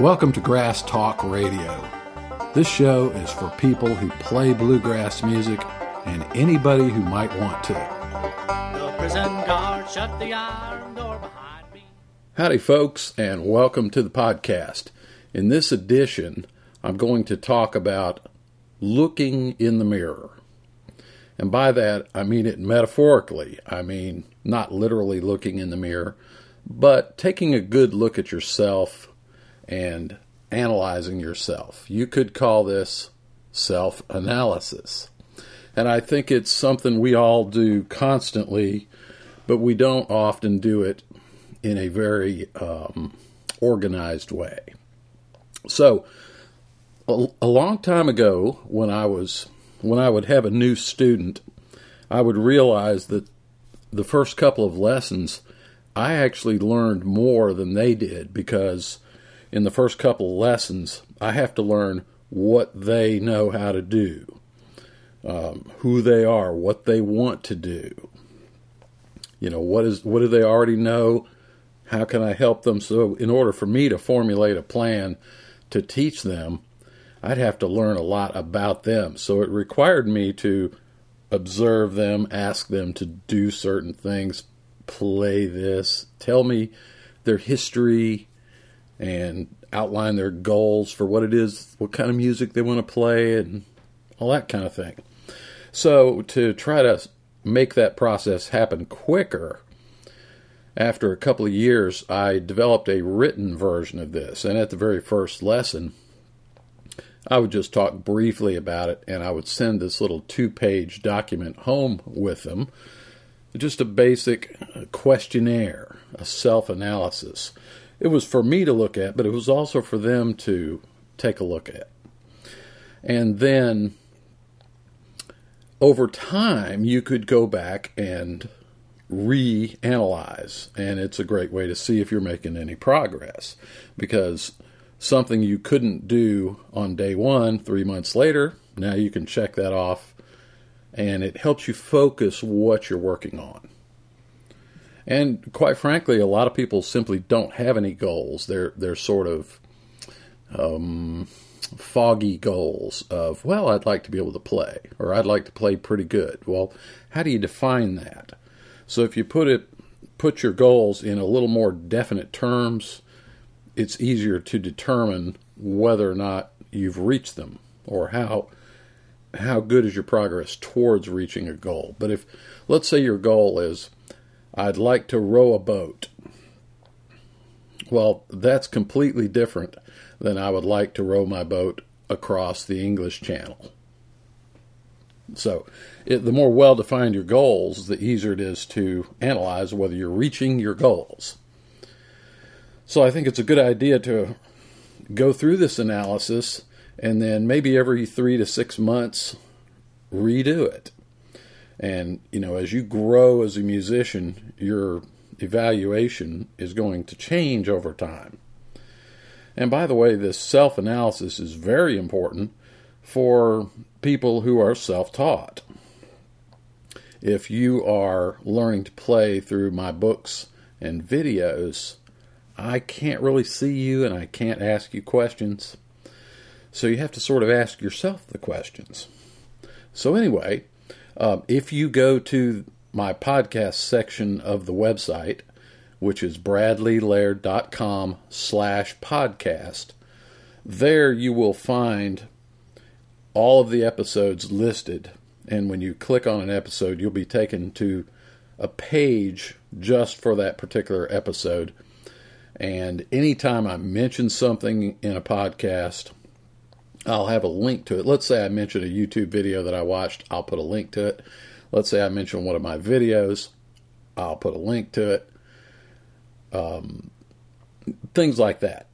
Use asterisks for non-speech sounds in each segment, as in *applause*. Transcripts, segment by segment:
Welcome to Grass Talk Radio. This show is for people who play bluegrass music and anybody who might want to. The prison guard shut the iron door behind me. Howdy, folks, and welcome to the podcast. In this edition, I'm going to talk about looking in the mirror. And by that, I mean it metaphorically. I mean, not literally looking in the mirror, but taking a good look at yourself and analyzing yourself. You could call this self analysis. And I think it's something we all do constantly, but we don't often do it in a very um, organized way. So, a, a long time ago, when I was when I would have a new student, I would realize that the first couple of lessons, I actually learned more than they did because in the first couple of lessons, I have to learn what they know how to do, um, who they are, what they want to do. You know, what is what do they already know? How can I help them? So, in order for me to formulate a plan to teach them, I'd have to learn a lot about them. So, it required me to observe them, ask them to do certain things, play this, tell me their history, and outline their goals for what it is, what kind of music they want to play, and all that kind of thing. So, to try to make that process happen quicker, after a couple of years, I developed a written version of this. And at the very first lesson, I would just talk briefly about it, and I would send this little two page document home with them. Just a basic questionnaire, a self analysis it was for me to look at, but it was also for them to take a look at. And then over time, you could go back and reanalyze, and it's a great way to see if you're making any progress because something you couldn't do on day one, three months later, now you can check that off, and it helps you focus what you're working on. And quite frankly, a lot of people simply don't have any goals. They're they're sort of um, foggy goals of well, I'd like to be able to play, or I'd like to play pretty good. Well, how do you define that? So if you put it put your goals in a little more definite terms, it's easier to determine whether or not you've reached them or how how good is your progress towards reaching a goal. But if let's say your goal is I'd like to row a boat. Well, that's completely different than I would like to row my boat across the English Channel. So, it, the more well defined your goals, the easier it is to analyze whether you're reaching your goals. So, I think it's a good idea to go through this analysis and then maybe every three to six months redo it. And, you know, as you grow as a musician, your evaluation is going to change over time. And by the way, this self analysis is very important for people who are self taught. If you are learning to play through my books and videos, I can't really see you and I can't ask you questions. So you have to sort of ask yourself the questions. So, anyway, um, if you go to my podcast section of the website, which is bradleylaird.com slash podcast, there you will find all of the episodes listed. And when you click on an episode, you'll be taken to a page just for that particular episode. And anytime I mention something in a podcast, I'll have a link to it. Let's say I mention a YouTube video that I watched, I'll put a link to it. Let's say I mention one of my videos, I'll put a link to it. Um, things like that.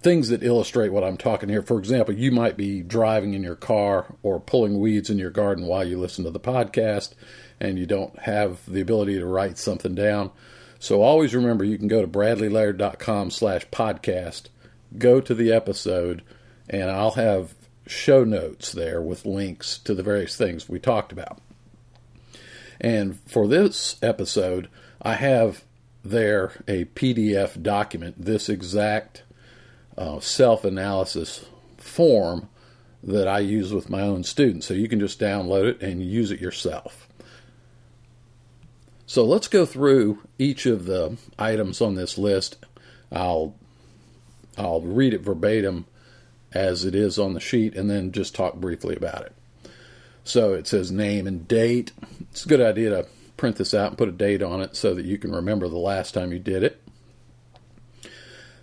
Things that illustrate what I'm talking here. For example, you might be driving in your car or pulling weeds in your garden while you listen to the podcast and you don't have the ability to write something down. So always remember you can go to bradleylaird.com slash podcast, go to the episode, and I'll have show notes there with links to the various things we talked about. And for this episode, I have there a PDF document, this exact uh, self analysis form that I use with my own students. So you can just download it and use it yourself. So let's go through each of the items on this list. I'll I'll read it verbatim as it is on the sheet and then just talk briefly about it. So it says name and date. It's a good idea to print this out and put a date on it so that you can remember the last time you did it.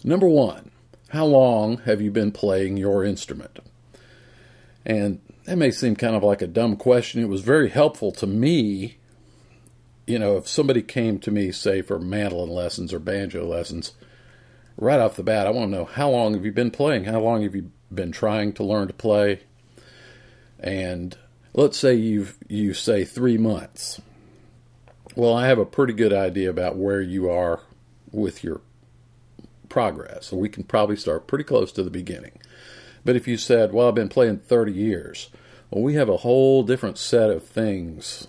Number one, how long have you been playing your instrument? And that may seem kind of like a dumb question. It was very helpful to me. You know, if somebody came to me, say, for mandolin lessons or banjo lessons, right off the bat, I want to know how long have you been playing? How long have you been trying to learn to play? And let's say you've you say three months. Well, I have a pretty good idea about where you are with your progress. So we can probably start pretty close to the beginning. But if you said, well, I've been playing 30 years, well, we have a whole different set of things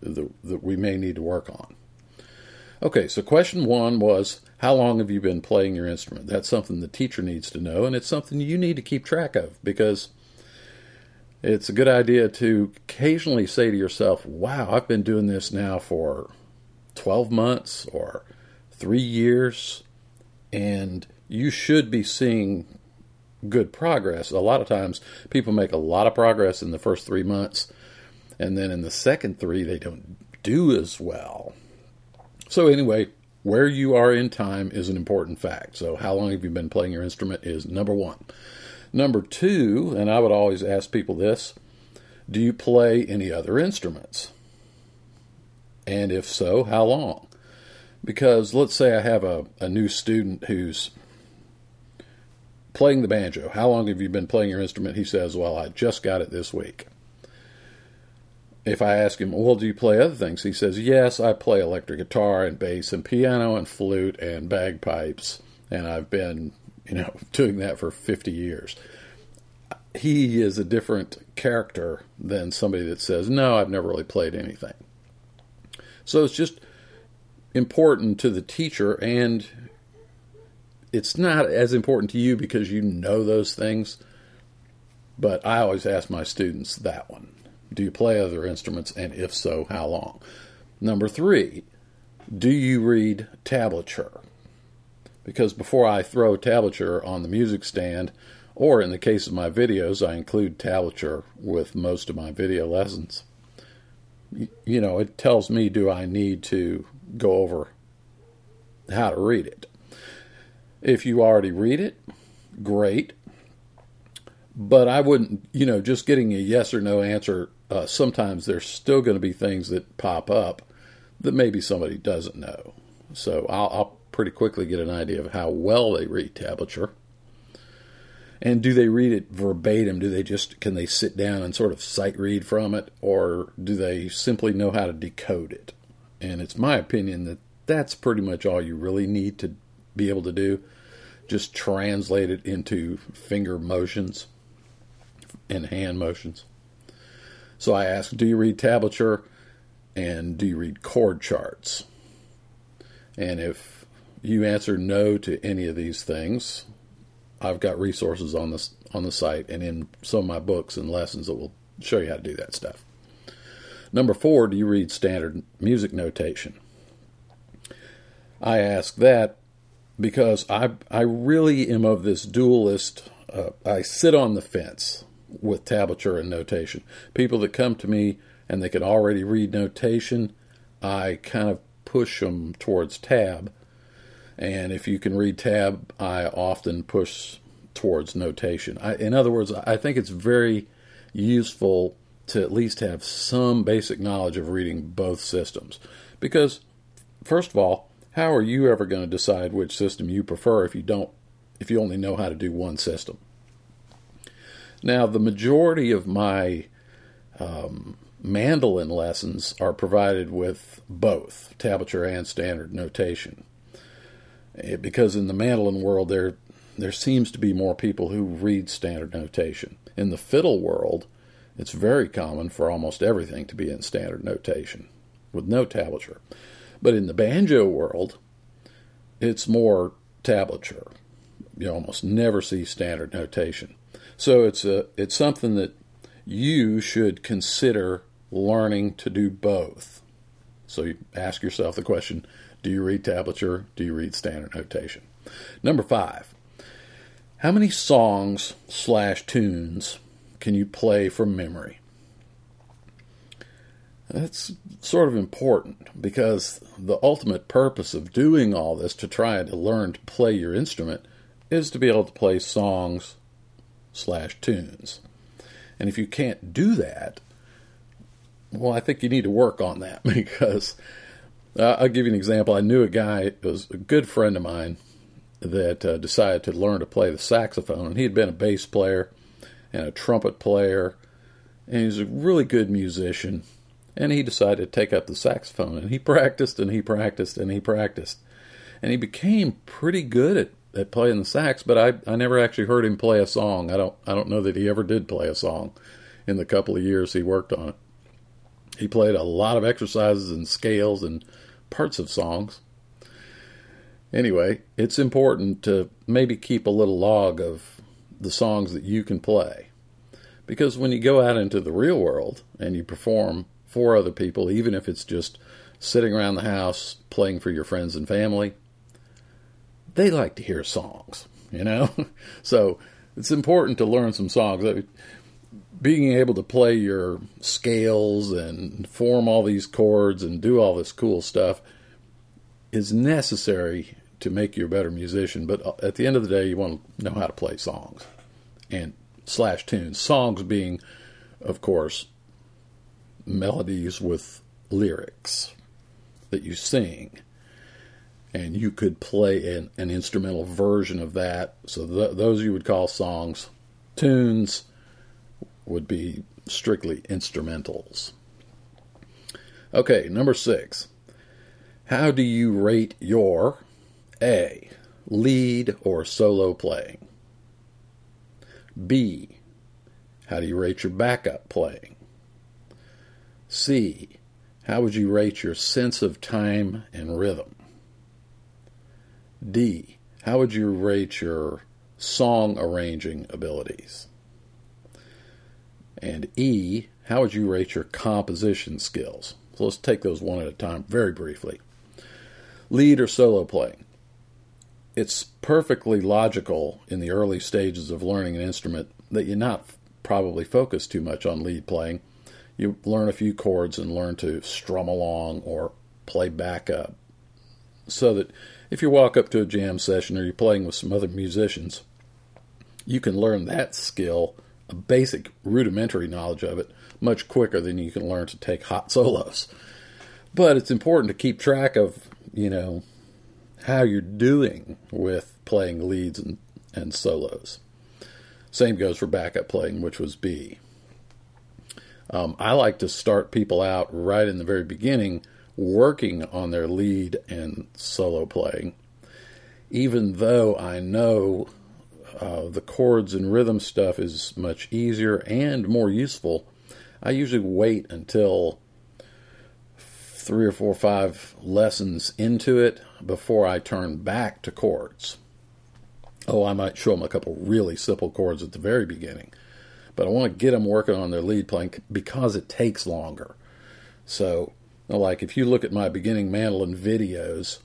that, that we may need to work on. Okay, so question one was, how long have you been playing your instrument? That's something the teacher needs to know, and it's something you need to keep track of because it's a good idea to occasionally say to yourself, wow, I've been doing this now for 12 months or three years and you should be seeing good progress. A lot of times, people make a lot of progress in the first three months, and then in the second three, they don't do as well. So, anyway, where you are in time is an important fact. So, how long have you been playing your instrument is number one. Number two, and I would always ask people this do you play any other instruments? And if so, how long? Because let's say I have a, a new student who's playing the banjo. How long have you been playing your instrument? He says, Well, I just got it this week. If I ask him, Well, do you play other things? He says, Yes, I play electric guitar and bass and piano and flute and bagpipes. And I've been, you know, *laughs* doing that for 50 years. He is a different character than somebody that says, No, I've never really played anything. So it's just important to the teacher and it's not as important to you because you know those things but i always ask my students that one do you play other instruments and if so how long number three do you read tablature because before i throw tablature on the music stand or in the case of my videos i include tablature with most of my video lessons you know it tells me do i need to go over how to read it. If you already read it, great. But I wouldn't, you know, just getting a yes or no answer, uh, sometimes there's still going to be things that pop up that maybe somebody doesn't know. So I'll, I'll pretty quickly get an idea of how well they read tablature. And do they read it verbatim? Do they just, can they sit down and sort of sight read from it? Or do they simply know how to decode it? And it's my opinion that that's pretty much all you really need to be able to do. Just translate it into finger motions and hand motions. So I ask, do you read tablature and do you read chord charts? And if you answer no to any of these things, I've got resources on this on the site and in some of my books and lessons that will show you how to do that stuff. Number four, do you read standard music notation? I ask that because I I really am of this dualist. Uh, I sit on the fence with tablature and notation. People that come to me and they can already read notation, I kind of push them towards tab. And if you can read tab, I often push towards notation. I, in other words, I think it's very useful to at least have some basic knowledge of reading both systems. Because, first of all, how are you ever going to decide which system you prefer if you don't, if you only know how to do one system? Now, the majority of my um, mandolin lessons are provided with both tablature and standard notation. It, because in the mandolin world, there there seems to be more people who read standard notation. In the fiddle world, it's very common for almost everything to be in standard notation with no tablature. But in the banjo world, it's more tablature. you almost never see standard notation. So it's a it's something that you should consider learning to do both. So you ask yourself the question, do you read tablature? Do you read standard notation? Number five, how many songs slash tunes can you play from memory? That's sort of important because the ultimate purpose of doing all this to try to learn to play your instrument is to be able to play songs slash tunes. And if you can't do that, well, I think you need to work on that *laughs* because uh, I'll give you an example. I knew a guy, it was a good friend of mine, that uh, decided to learn to play the saxophone. And he had been a bass player and a trumpet player, and he was a really good musician and he decided to take up the saxophone and he *laughs* practiced and he practiced and he practiced and he became pretty good at, at playing the sax but I, I never actually heard him play a song. I don't I don't know that he ever did play a song in the couple of years he worked on it. He played a lot of exercises and scales and parts of songs. Anyway it's important to maybe keep a little log of the songs that you can play. Because when you go out into the real world and you perform for other people, even if it's just sitting around the house playing for your friends and family. They like to hear songs, you know? *laughs* so it's important to learn some songs. Uh, being able to play your scales and form all these chords and do all this cool stuff is necessary to make you a better musician. But uh, at the end of the day, you want to know how to play songs and slash tunes. Songs being, of course, melodies with lyrics that you sing. And you could play an, an instrumental version of that. So th- those you would call songs. Tunes would be strictly instrumentals. Okay, number six. How do you rate your A. Lead or solo playing? B. How do you rate your backup playing? C. How would you rate your sense of time and rhythm? D. How would you rate your song arranging abilities? And E. How would you rate your composition skills? So let's take those one at a time very briefly. Lead or solo playing. It's perfectly logical in the early stages of learning an instrument that you not probably focus too much on lead playing you learn a few chords and learn to strum along or play backup. So that if you walk up to a jam session or you're playing with some other musicians, you can learn that skill, a basic rudimentary knowledge of it, much quicker than you can learn to take hot *laughs* solos. But it's important to keep track of, you know, how you're doing with playing leads and, and solos. Same goes for backup playing, which was B. Um, I like to start people out right in the very beginning working on their lead and solo playing, even though I know uh, the chords and rhythm stuff is much easier and more useful. I usually wait until three or four or five lessons into it before I turn back to chords. Oh, I might show them a couple really simple chords at the very beginning but I want to get them working on their lead playing because it takes longer. So, like if you look at my beginning mandolin videos,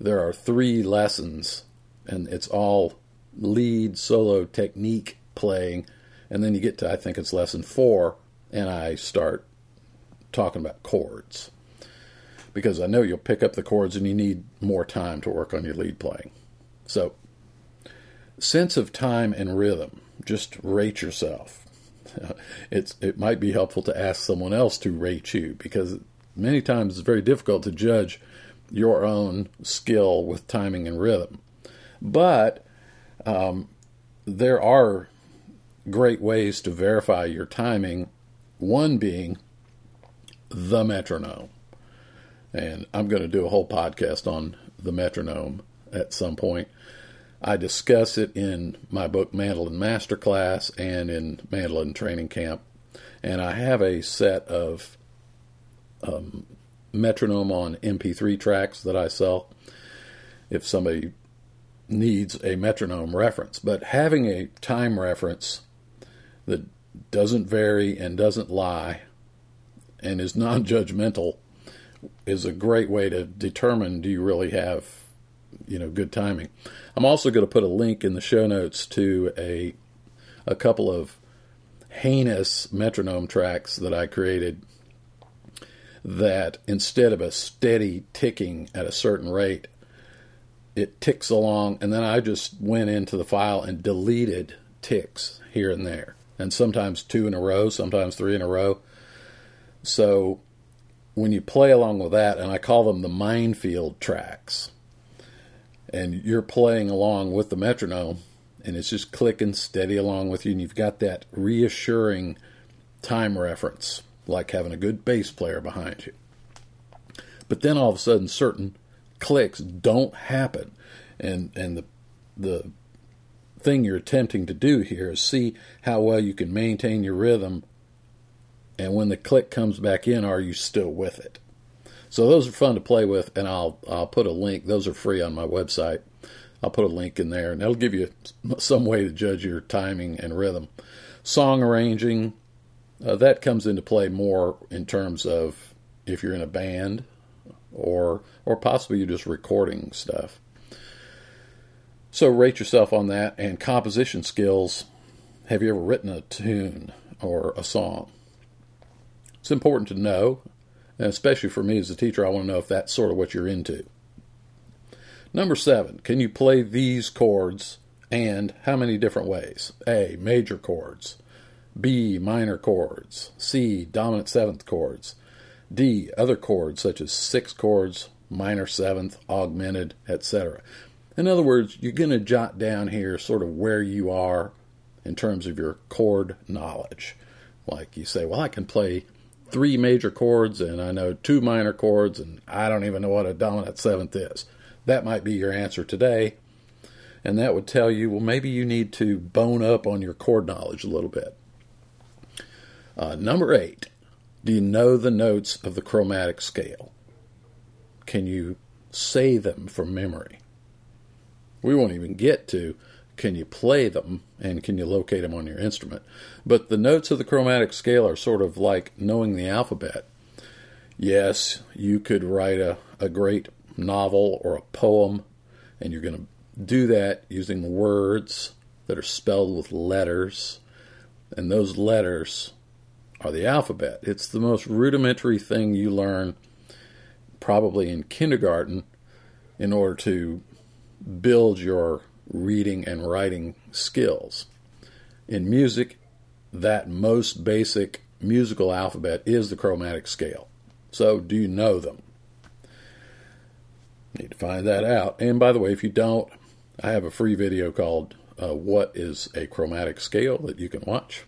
there are three lessons, and it's all lead solo technique playing, and then you get to I think it's lesson four, and I start talking about chords because I know you'll pick up the chords and you need more time to work on your lead playing. So, sense of time and rhythm. Just rate yourself. *laughs* it's it might be helpful to ask someone else to rate you because many times it's very difficult to judge your own skill with timing and rhythm. But um, there are great ways to verify your timing. One being the metronome. And I'm going to do a whole podcast on the metronome at some point. I discuss it in my book Mandolin Masterclass and in Mandolin Training Camp. And I have a set of um, metronome on MP3 tracks that I sell. If somebody needs a metronome reference. But having a time reference that doesn't vary and doesn't lie and is *laughs* non judgmental is a great way to determine do you really have you know good timing. I'm also going to put a link in the show notes to a a couple of heinous metronome tracks that I created that instead of a steady ticking at a certain rate it ticks along. And then I just went into the file and deleted ticks here and there. And sometimes two in a row, sometimes three in a row. So when you play along with that, and I call them the minefield tracks, and you're playing along with the metronome, and it's just clicking steady along with you, and you've got that reassuring time reference, like having a good bass player behind you. But then all of a sudden, certain clicks don't happen, and and the the thing you're attempting to do here is see how well you can maintain your rhythm. And when the click comes back in are you still with it? So those are fun to play with and I'll I'll put a link. Those are free on my website. I'll put a link in there and that'll give you some way to judge your timing and rhythm. Song arranging uh, that comes into play more in terms of if you're in a band or or possibly you're just recording stuff so rate yourself on that and composition skills. Have you ever written a tune or a song? It's important to know, and especially for me as a teacher, I want to know if that's sort of what you're into. Number seven, can you play these chords and how many different ways? A. Major chords. B. Minor chords. C. Dominant seventh chords. D. Other chords such as sixth chords, minor seventh, augmented, etc. In other words, you're going to jot down here sort of where you are in terms of your chord knowledge. Like you say, well, I can play three major chords and I know two minor chords and I don't even know what a dominant seventh is. That might be your answer today. And that would tell you, well, maybe you need to bone up on your chord knowledge a little bit. Uh, number eight, do you know the notes of the chromatic scale? Can you say them from memory? We won't even get to can you play them and can you locate them on your instrument. But the notes of the chromatic scale are sort of like knowing the alphabet. Yes, you could write a, a great novel or a poem, and you're going to do that using words that are spelled with letters, and those letters are the alphabet. It's the most rudimentary thing you learn probably in kindergarten in order to build your reading and writing skills. In music, that most basic musical alphabet is the chromatic scale. So, do you know them? Need to find that out. And by the way, if you don't, I have a free video called uh, What is a Chromatic Scale that you can watch.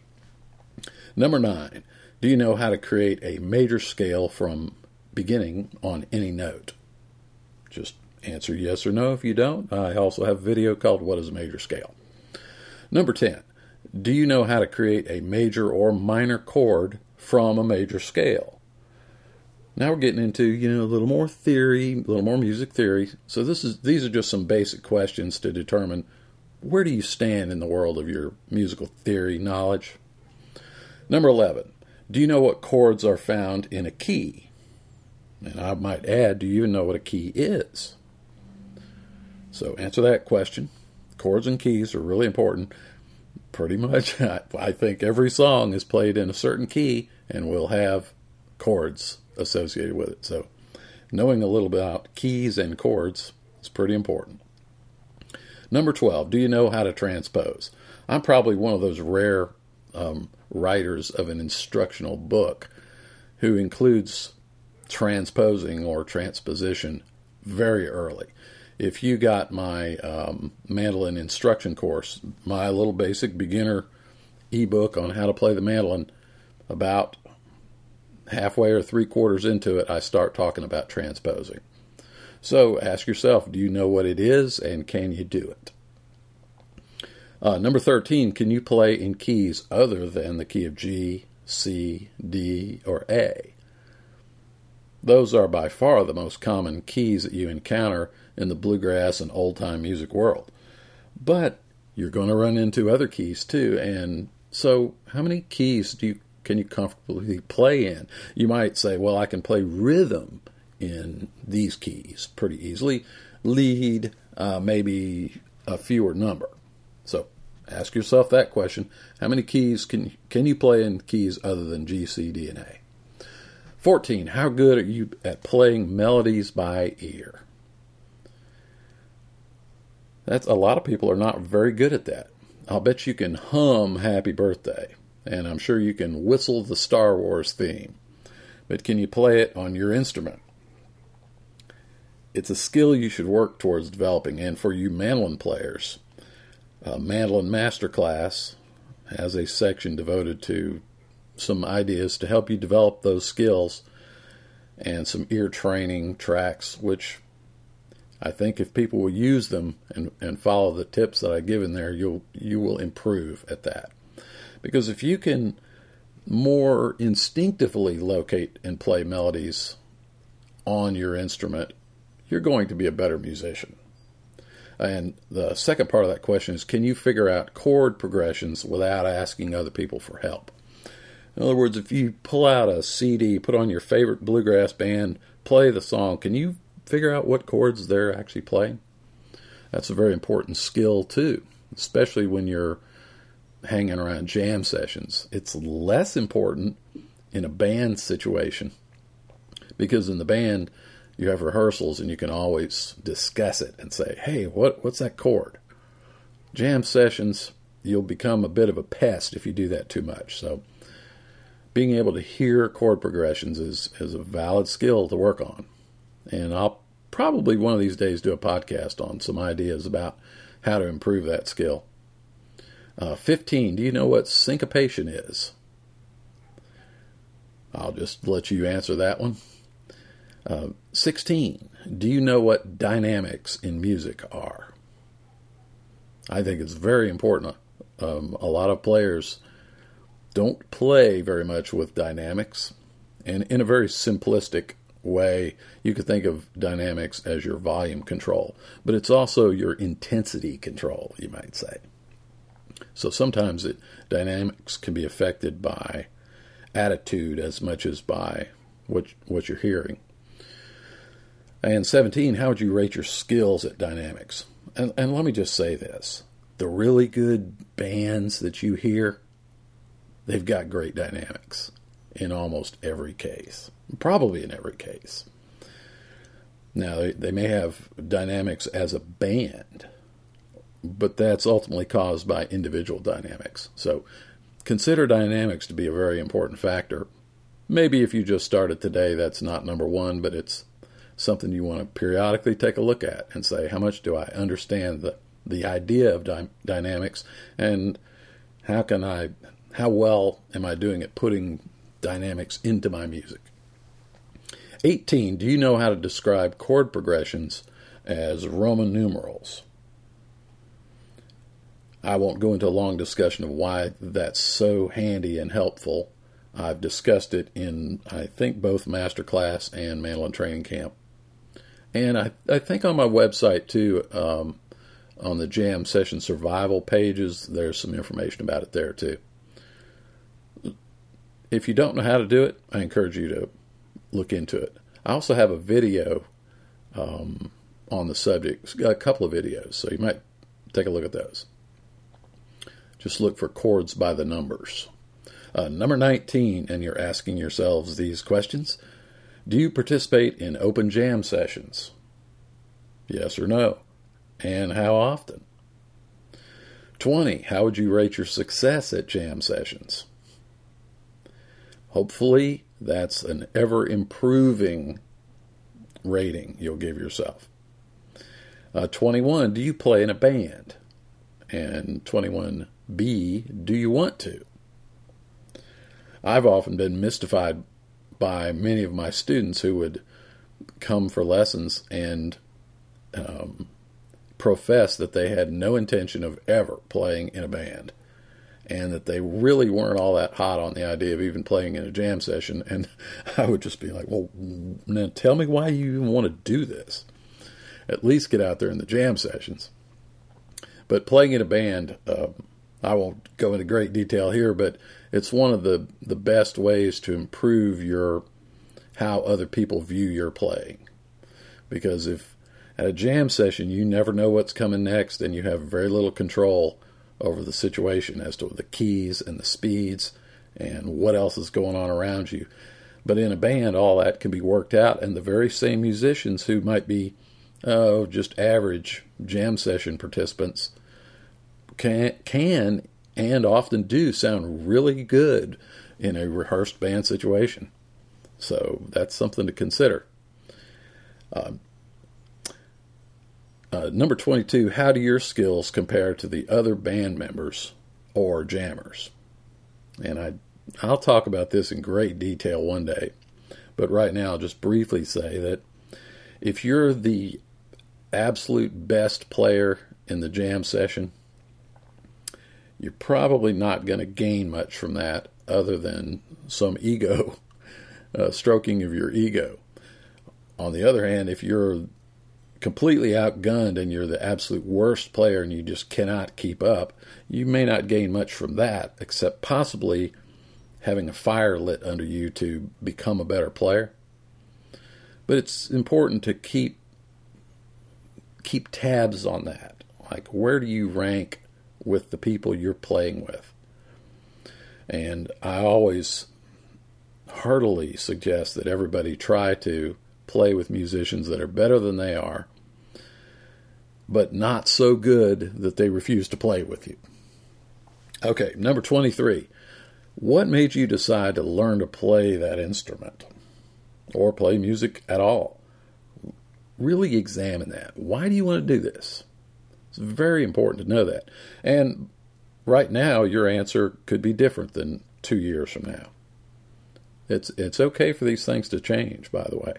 Number nine, do you know how to create a major scale from beginning on any note? Just Answer yes or no if you don't. I also have a video called What is a Major Scale? Number 10. Do you know how to create a major or minor chord from a major scale? Now we're getting into, you know, a little more theory, a little more music theory. So this is these are just some basic questions to determine where do you stand in the world of your musical theory knowledge. Number 11. Do you know what chords are found in a key? And I might add, do you even know what a key is? So answer that question. Chords and keys are really important. Pretty much, *laughs* I think every song is played in a certain key and will have chords associated with it. So knowing a little about keys and chords is pretty important. Number 12, do you know how to transpose? I'm probably one of those rare um, writers of an instructional book who includes transposing or transposition very early if you got my um, mandolin instruction course, my little basic beginner ebook on how to play the mandolin, about halfway or three quarters into it, I start talking about transposing. So ask yourself do you know what it is and can you do it? Uh, number 13, can you play in keys other than the key of G, C, D, or A? Those are by far the most common keys that you encounter in the bluegrass and old time music world. But you're going to run into other keys too. And so, how many keys do you can you comfortably play in? You might say, well, I can play rhythm in these keys pretty easily. Lead, uh, maybe a fewer number. So ask yourself that question: How many keys can can you play in keys other than G, C, D, and A? Fourteen. How good are you at playing melodies by ear? That's a lot of people are not very good at that. I'll bet you can hum Happy Birthday, and I'm sure you can whistle the Star Wars theme, but can you play it on your instrument? It's a skill you should work towards developing, and for you mandolin players, uh, Mandolin Masterclass has a section devoted to some ideas to help you develop those skills and some ear training tracks, which I think if people will use them and, and follow the tips that I give in there, you'll you will improve at that. Because if you can more instinctively locate and play melodies on your instrument, you're going to be a better musician. And the second part of that question is can you figure out chord progressions without asking other people for help? In other words, if you pull out a CD, put on your favorite bluegrass band, play the song, can you figure out what chords they're actually playing? That's a very important skill, too, especially when you're hanging around jam sessions. It's less important in a band situation because in the band, you have rehearsals and you can always discuss it and say, "Hey, what what's that chord?" Jam sessions, you'll become a bit of a pest if you do that too much. So, being able to hear chord progressions is is a valid skill to work on. And I'll probably one of these days do a podcast on some ideas about how to improve that skill. Uh, 15. Do you know what syncopation is? I'll just let you answer that one. Uh, 16. Do you know what dynamics in music are? I think it's very important. Um, a lot of players don't play very much with dynamics, and in a very simplistic way, you could think of dynamics as your volume control, but it's also your intensity control, you might say. So sometimes it, dynamics can be affected by attitude as much as by what what you're hearing. And 17, how would you rate your skills at dynamics? And, and let me just say this the really good bands that you hear, they've got great dynamics in almost every case, probably in every case. Now, they, they may have dynamics as a band, but that's ultimately caused by individual dynamics. So consider dynamics to be a very important factor. Maybe if you just started today, that's not number one, but it's something you want to periodically take a look at and say, how much do I understand the, the idea of dy- dynamics and how can I, how well am I doing at putting dynamics into my music? 18. Do you know how to describe chord progressions as Roman numerals? I won't go into a long discussion of why that's so handy and helpful. I've discussed it in, I think, both Masterclass and Mandolin Training Camp. And I, I think on my website too, um, on the Jam Session Survival pages, there's some information about it there too. If you don't know how to do it, I encourage you to look into it. I also have a video um, on the subject, a couple of videos, so you might take a look at those. Just look for chords by the numbers. Uh, number 19, and you're asking yourselves these questions. Do you participate in open jam sessions? Yes or no? And how often? 20. How would you rate your success at jam sessions? Hopefully, that's an ever improving rating you'll give yourself. Uh, 21. Do you play in a band? And 21b. Do you want to? I've often been mystified by many of my students who would come for lessons and um, profess that they had no intention of ever playing in a band and that they really weren't all that hot on the idea of even playing in a jam session. And *laughs* I would just be like, well, now tell me why you even want to do this. at least get out there in the jam sessions. But playing in a band, uh, I won't go into great detail here, but it's one of the, the best ways to improve your how other people view your playing. Because if at a jam session you never know what's coming next and you have very little control over the situation as to the keys and the speeds and what else is going on around you. But in a band, all that can be worked out, and the very same musicians who might be oh, just average jam session participants can, can and often do sound really good in a rehearsed band situation. So that's something to consider. Uh, uh, number 22, how do your skills compare to the other band members or jammers? And I, I'll talk about this in great detail one day, but right now I'll just briefly say that if you're the absolute best player in the jam session, you're probably not going to gain much from that other than some ego, *laughs* uh, stroking of your ego. On the other hand, if you're completely outgunned and you're the absolute worst player and you just cannot keep up, you may not gain much from that, except possibly having a fire lit under you to become a better player. But it's important to keep keep tabs on that. Like where do you rank with the people you're playing with? And I always heartily suggest that everybody try to play with musicians that are better than they are but not so good that they refuse to play with you. Okay, number 23. What made you decide to learn to play that instrument or play music at all? Really examine that. Why do you want to do this? It's very important to know that. And right now, your answer could be different than two years from now. It's, it's okay for these things to change, by the way.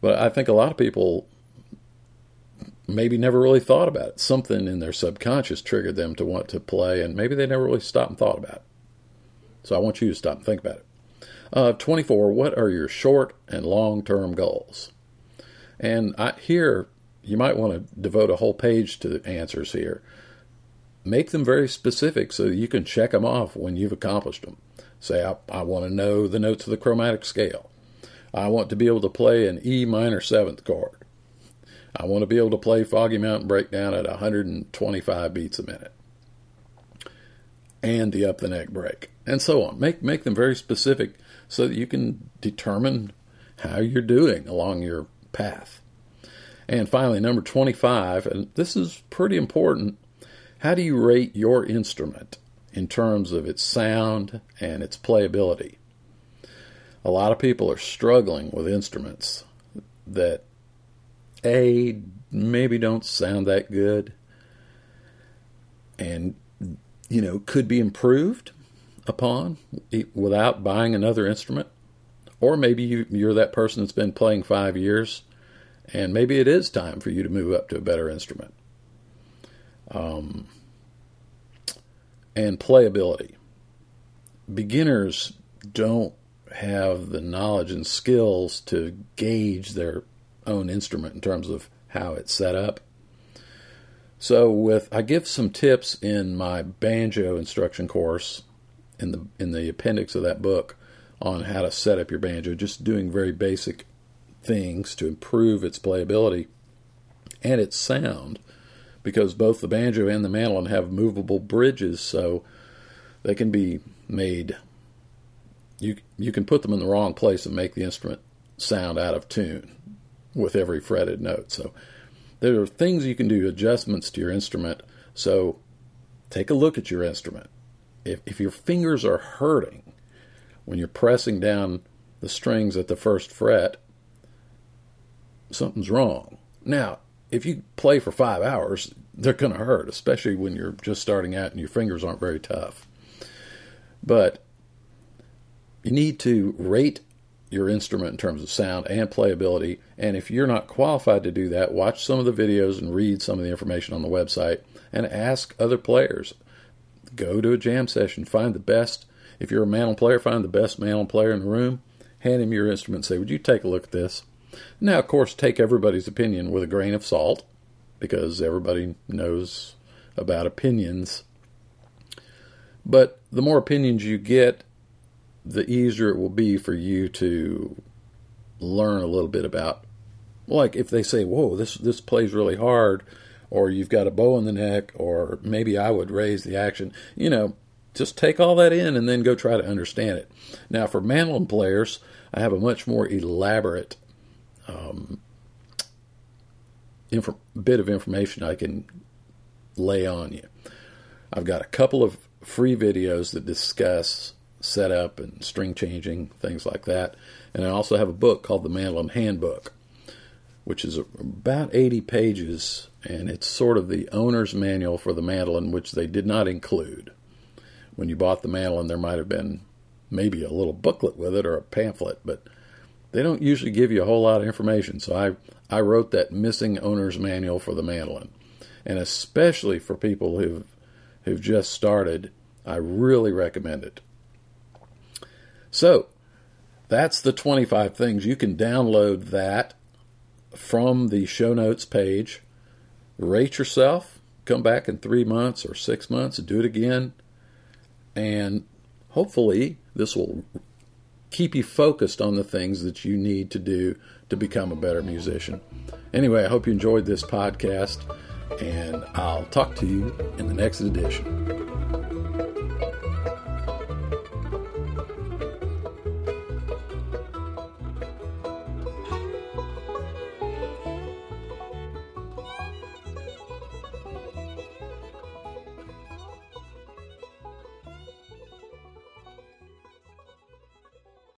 But I think a lot of people maybe never really thought about it. Something in their subconscious triggered them to want to play, and maybe they never really stopped and thought about it. So I want you to stop and think about it. Uh, 24. What are your short and long term goals? And I, here, you might want to devote a whole page to the answers here. Make them very specific so you can check them off when you've accomplished them. Say, I, I want to know the notes of the chromatic scale. I want to be able to play an E minor seventh chord. I want to be able to play Foggy Mountain Breakdown at 125 beats a minute and the up the neck break and so on. Make make them very specific so that you can determine how you're doing along your path. And finally, number 25, and this is pretty important. How do you rate your instrument in terms of its sound and its playability? A lot of people are struggling with instruments that a maybe don't sound that good and you know could be improved upon without buying another instrument or maybe you, you're that person that's been playing five years and maybe it is time for you to move up to a better instrument um, and playability beginners don't have the knowledge and skills to gauge their own instrument in terms of how it's set up. So with I give some tips in my banjo instruction course in the in the appendix of that book on how to set up your banjo, just doing very basic things to improve its playability and its sound because both the banjo and the mandolin have movable bridges so they can be made you you can put them in the wrong place and make the instrument sound out of tune with every fretted note. So there are things you can do, adjustments to your instrument. So take a look at your instrument. If, if your fingers are hurting when you're pressing down the strings at the first fret, something's wrong. Now, if you play for five hours, they're going to hurt, especially when you're just starting out and your fingers aren't very tough. But you need to rate your instrument in terms of sound and playability. And if you're not qualified to do that, watch some of the videos and read some of the information on the website and ask other players. Go to a jam session, find the best. If you're a mandolin player, find the best mandolin player in the room, hand him your instrument, say, Would you take a look at this? Now, of course, take everybody's opinion with a grain of salt because everybody knows about opinions. But the more opinions you get, the easier it will be for you to learn a little bit about. Like if they say, "Whoa, this this plays really hard," or "You've got a bow in the neck," or maybe I would raise the action. You know, just take all that in and then go try to understand it. Now, for mandolin players, I have a much more elaborate um, inf- bit of information I can lay on you. I've got a couple of free videos that discuss setup and string changing, things like that. And I also have a book called The Mandolin Handbook, which is about 80 pages, and it's sort of the owner's manual for the mandolin, which they did not include. When you bought the mandolin, there might have been maybe a little booklet with it or a pamphlet, but they don't usually give you a whole lot of information. So I, I wrote that missing owner's manual for the mandolin. And especially for people who've, who've just started, I really recommend it. So that's the 25 things. You can download that from the show notes page. Rate yourself. Come back in three months or six months and do it again. And hopefully, this will keep you focused on the things that you need to do to become a better musician. Anyway, I hope you enjoyed this podcast, and I'll talk to you in the next edition.